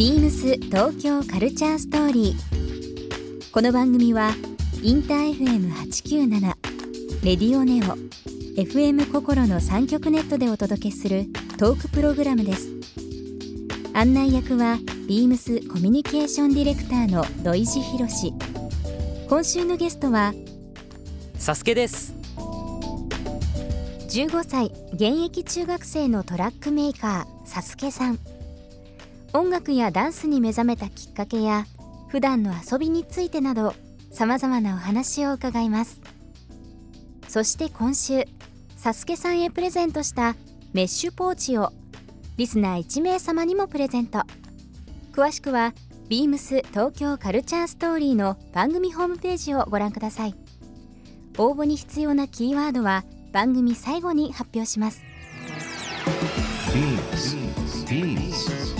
ビームス東京カルチャーストーリー。この番組はインター FM897 レディオネオ FM 心の3極ネットでお届けするトークプログラムです。案内役はビームスコミュニケーションディレクターの土井博。志今週のゲストはサスケです。15歳現役中学生のトラックメーカーサスケさん音楽やダンスに目覚めたきっかけや普段の遊びについてなどさまざまなお話を伺います。そして今週サスケさんへプレゼントしたメッシュポーチをリスナー1名様にもプレゼント。詳しくはビームス東京カルチャーストーリーの番組ホームページをご覧ください。応募に必要なキーワードは番組最後に発表します。Beams.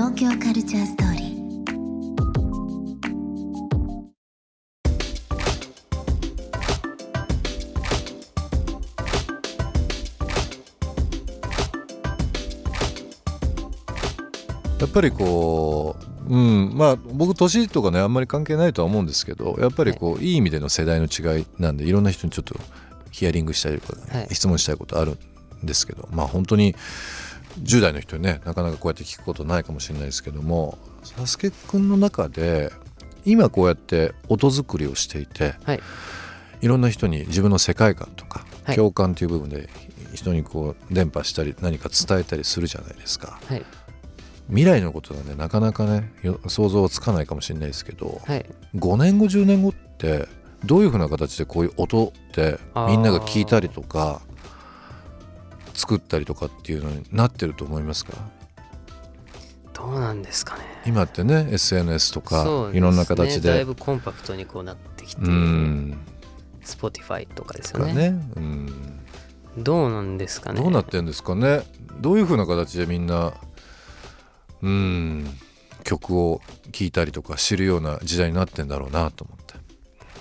東京カルチャーストーリー。やっぱりこう、うん、まあ僕年とかねあんまり関係ないとは思うんですけどやっぱりこう、い、い意味での世代の違いなんでいろんな人にちょっとヒアリングしたりとか、はい。質問したいことあるんですけどまあ本当に10代の人にねなかなかこうやって聞くことないかもしれないですけどもサスケくんの中で今こうやって音作りをしていて、はい。いろんな人に自分の世界観とか、はい。共感という部分で人にこう伝播したり何か伝えたりするじゃないですか。はい。未来のことはねなかなかねよ想像はつかないかもしれないですけど、はい。5年後10年後ってどういうふうな形でこういう音ってみんなが聞いたりとか作ったりとかっていうのになってると思いますか？どうなんですかね。今ってね SNS とかいろんな形で。だいぶコンパクトにこうなってきてうん。Spotify とかですとかよね。ねうん。どうなんですかね。どうなってんですかね。どういうふうな形でみんなうん曲を聴いたりとか知るような時代になってんだろうなと思って。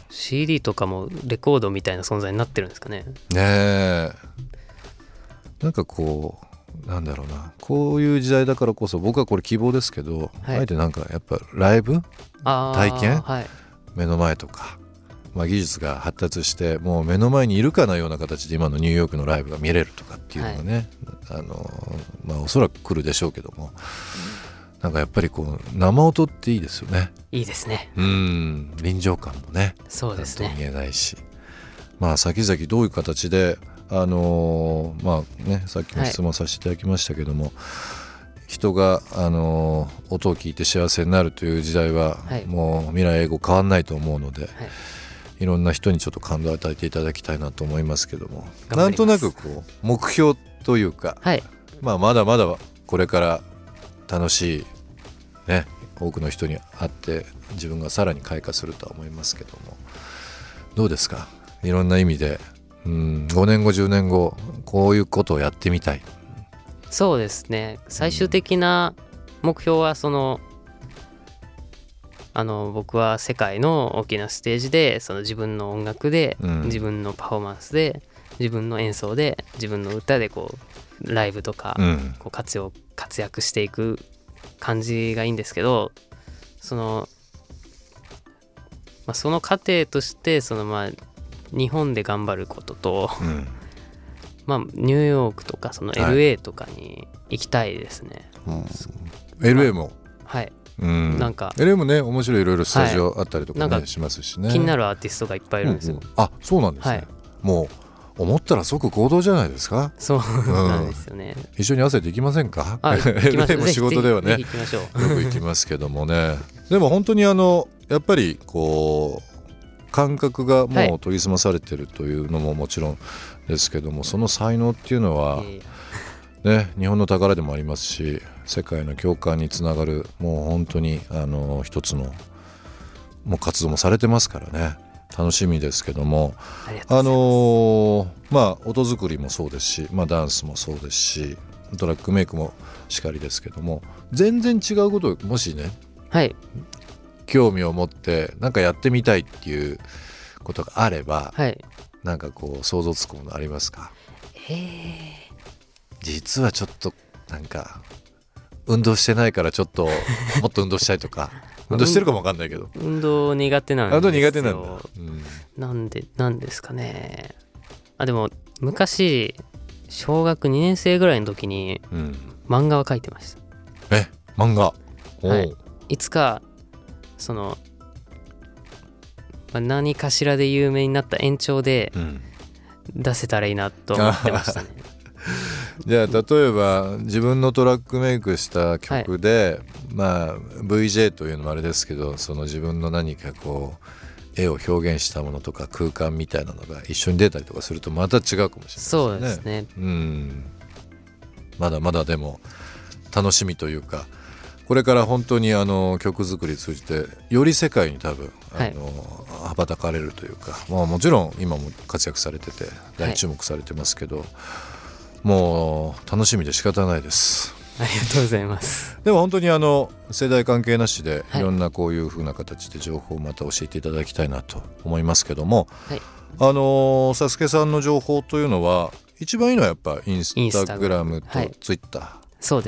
CD とかもレコードみたいな存在になってるんですかね。ねえなんかこうなんだろうな。こういう時代だからこそ僕はこれ希望ですけど、はい。あえてなんかやっぱライブ？体験？はい。目の前とか、まあ、技術が発達してもう目の前にいるかのような形で今のニューヨークのライブが見れるとかっていうのがね、あのまあおそらく来るでしょうけどもなんかやっぱりこう生音っていいですよね。いいですね。うん。臨場感もねそうですね。なんとも言えないし。まあ先々どういう形であのーまあねさっきも質問させていただきましたけども、人が、あのー音を聞いて幸せになるという時代は、はい。もう未来英語変わんないと思うので、はい。いろんな人にちょっと感動を与えていただきたいなと思いますけどもなんとなくこう目標というか、はい。まあ、まだまだこれから楽しい、ね、多くの人に会って自分がさらに開花するとは思いますけどもどうですか？いろんな意味で、うん、5年後10年後こういうことをやってみたい。そうですね。最終的な目標はそのあの僕は世界の大きなステージでその自分の音楽で、うん。自分のパフォーマンスで自分の演奏で自分の歌でこうライブとか、うん。こう活用活躍していく感じがいいんですけどその、まあ、その過程としてそのまあ日本で頑張ることと、うん。まあ、ニューヨークとかそのはい。LA とかに行きたいですね。LA も、はい、うん、なんか LA もね面白いいろいろスタジオあったりとか,、ねなんかしますしね。気になるアーティストがいっぱいいるんですよ。うん。うんあそうなんですね、はい。もう思ったら即行動じゃないですか？そうなんですよね。一緒に汗できませんか？あ、行きましょ LA う。も仕事ではね。よく行きますけどもね。でも本当にあのやっぱりこう感覚がもはいう研ぎ澄まされてるというのももちろんですけどもその才能っていうのはね、日本の宝でもありますし世界の共感につながるもう本当にあの一つのもう活動もされてますからね楽しみですけどもあ。のーまあ音作りもそうですし、まあ、ダンスもそうですしトラックメイクもしかりですけども全然違うことをもしねはい。興味を持ってなんかやってみたいっていうことがあればはい。なんかこう想像つくものありますか？えー、実はちょっとなんか運動してないからちょっと もっと運動したいとか運動してるかもわかんないけど。運動苦手なんですよ。運動苦手なんだ、うんなんで、なんですかね。あ、でも、昔、小学2年生ぐらいの時にうん、漫画は描いてました。え？漫画？はい。いつか、その、まあ、何かしらで有名になった延長でうん出せたらいいなと思ってましたね。じゃあ例えば自分のトラックメイクした曲で、まあ VJ というのもあれですけどその自分の何かこう絵を表現したものとか空間みたいなのが一緒に出たりとかするとまた違うかもしれないですね。そうですね。うんまだまだでも楽しみというかこれから本当にあの曲作り通じてより世界に多分あはい。の、羽ばたかれるというか、まあ、もちろん今も活躍されてて大注目されてますけど、もう楽しみで仕方ないです。ありがとうございます。でも本当にあの世代関係なしではい。いろんなこういう風な形で情報をまた教えていただきたいなと思いますけども、はい。あのサスケさんの情報というのは一番いいのはやっぱインスタタグラム。とはい。ツイッター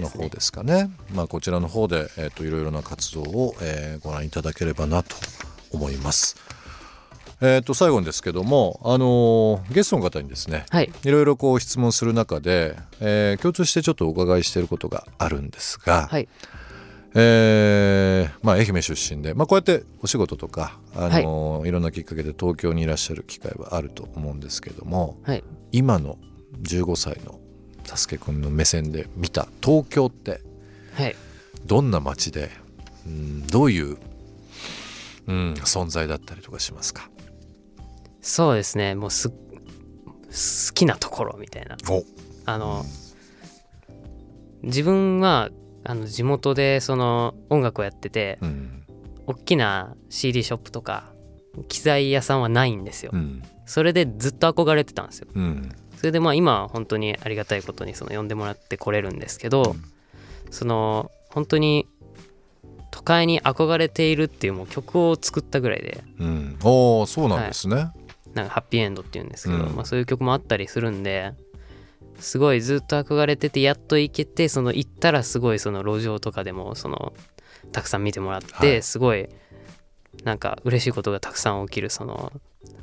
の方そうですかね。まあこちらの方でえっ、といろいろな活動を、えーご覧いただければなと思います。えっ、と最後にですけどもあのゲストの方にですねはい。いろいろこう質問する中で、えー共通してちょっとお伺いしていることがあるんですが、はい。えーまあ、愛媛出身で、まあ、こうやってお仕事とか、あのい、ろんなきっかけで東京にいらっしゃる機会はあると思うんですけどもはい。今の15歳のサスケ君の目線で見た東京ってはい。どんな街で、うん、どういう、うん、存在だったりとかしますか？そうですね。もうす、好きなところみたいな。おあの、自分は、あの、地元でその音楽をやってて、うん大きな CD ショップとか、機材屋さんはないんですよう。んそれでずっと憧れてたんですよ。うんそれでまあ今は本当にありがたいことにその呼んでもらってこれるんですけど、その本当に都会に憧れているっていうもう曲を作ったぐらいでうん、おーそうなんですね、なんかハッピーエンドっていうんですけど、うん。まあ、そういう曲もあったりするんですごいずっと憧れててやっと行けてその行ったらすごいその路上とかでもそのたくさん見てもらって、はい。すごいなんか嬉しいことがたくさん起きるその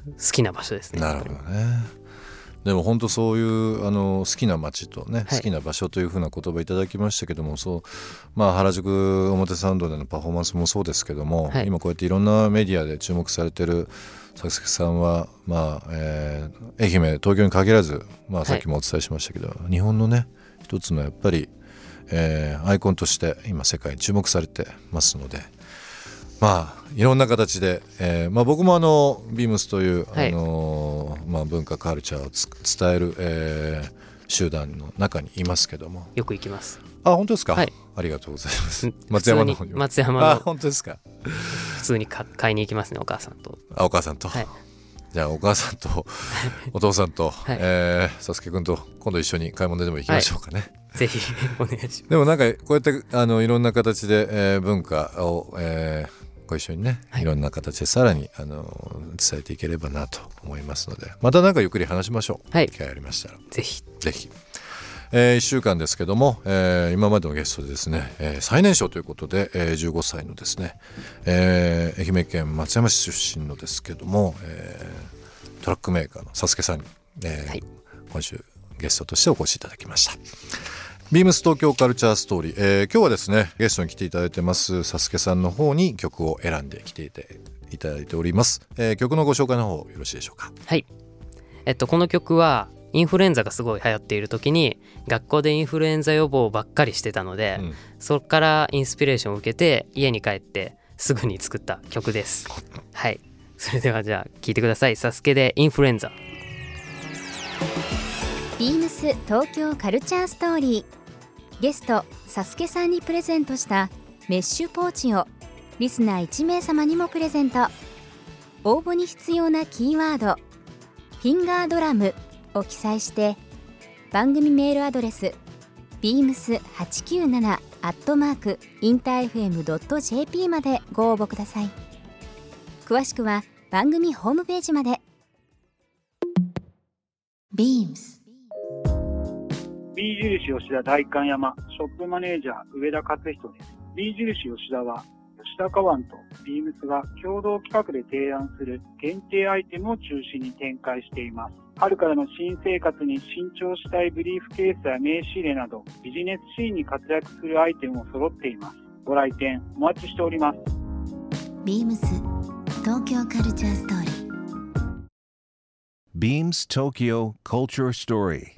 好きな場所ですね。なるほどね。でも本当そういうあの好きな街とね、はい。好きな場所というふうな言葉いただきましたけどもそうまあ原宿表参道でのパフォーマンスもそうですけども、はい。今こうやっていろんなメディアで注目されてる佐々木さんはまあ、えー愛媛東京に限らず、まあ、さっきもお伝えしましたけど、日本のね一つのやっぱり、えーアイコンとして今世界に注目されてますのでまあいろんな形で、えーまあ、僕もあのビームスという、はいあのーまあ、文化カルチャーをつ伝える、えー集団の中にいますけども。よく行きます。あ本当ですか、はい。ありがとうございます。うん 松山の方に。も松山あの本当ですか？普通にか買いに行きますねお母さんと。あお母さんと、はい。じゃあお母さんとお父さんと、はい。えー、サスケ君と今度一緒に買い物でも行きましょうかね、ぜひお願いします。でもなんかこうやってあのいろんな形で、えー文化を、えーご一緒にね、はい。い、ろんな形でさらにあの伝えていければなと思いますので。またなんかゆっくり話しましょう、はい。機会ありましたら。ぜひ。ぜひ。え1週間ですけども、えー今までのゲストでですね、えー最年少ということで、えー15歳のですね、えー愛媛県松山市出身のですけども、えートラックメーカーのサスケさんに、えーはい。今週ゲストとしてお越しいただきました。ビームス東京カルチャーストーリー、えー今日はですねゲストに来ていただいてますサスケさんの方に曲を選んできていていただいております、えー曲のご紹介の方よろしいでしょうか？はい。えっと、この曲は、インフルエンザがすごい流行っている時に、学校でインフルエンザ予防ばっかりしてたので、うんそこからインスピレーションを受けて、家に帰ってすぐに作った曲です。はい。それではじゃあ、聴いてください。サスケでインフルエンザ。ビームスス東京カルチャーストーリーゲストサスケさんにプレゼントしたメッシュポーチをリスナー1名様にもプレゼント。応募に必要なキーワード「フィンガードラム」を記載して番組メールアドレス beams897 アットマークインター FM.jp までご応募ください。詳しくは番組ホームページまで。beams B 印吉田代官山ショップマネージャー上田勝人です。B 印吉田は吉田カワンとビームスが共同企画で提案する限定アイテムを中心に展開しています。春からの新生活に新調したいブリーフケースや名刺入れなどビジネスシーンに活躍するアイテムも揃っています。ご来店お待ちしております。beams 東京カルチャーストーリー Beams Tokyo Culture Story.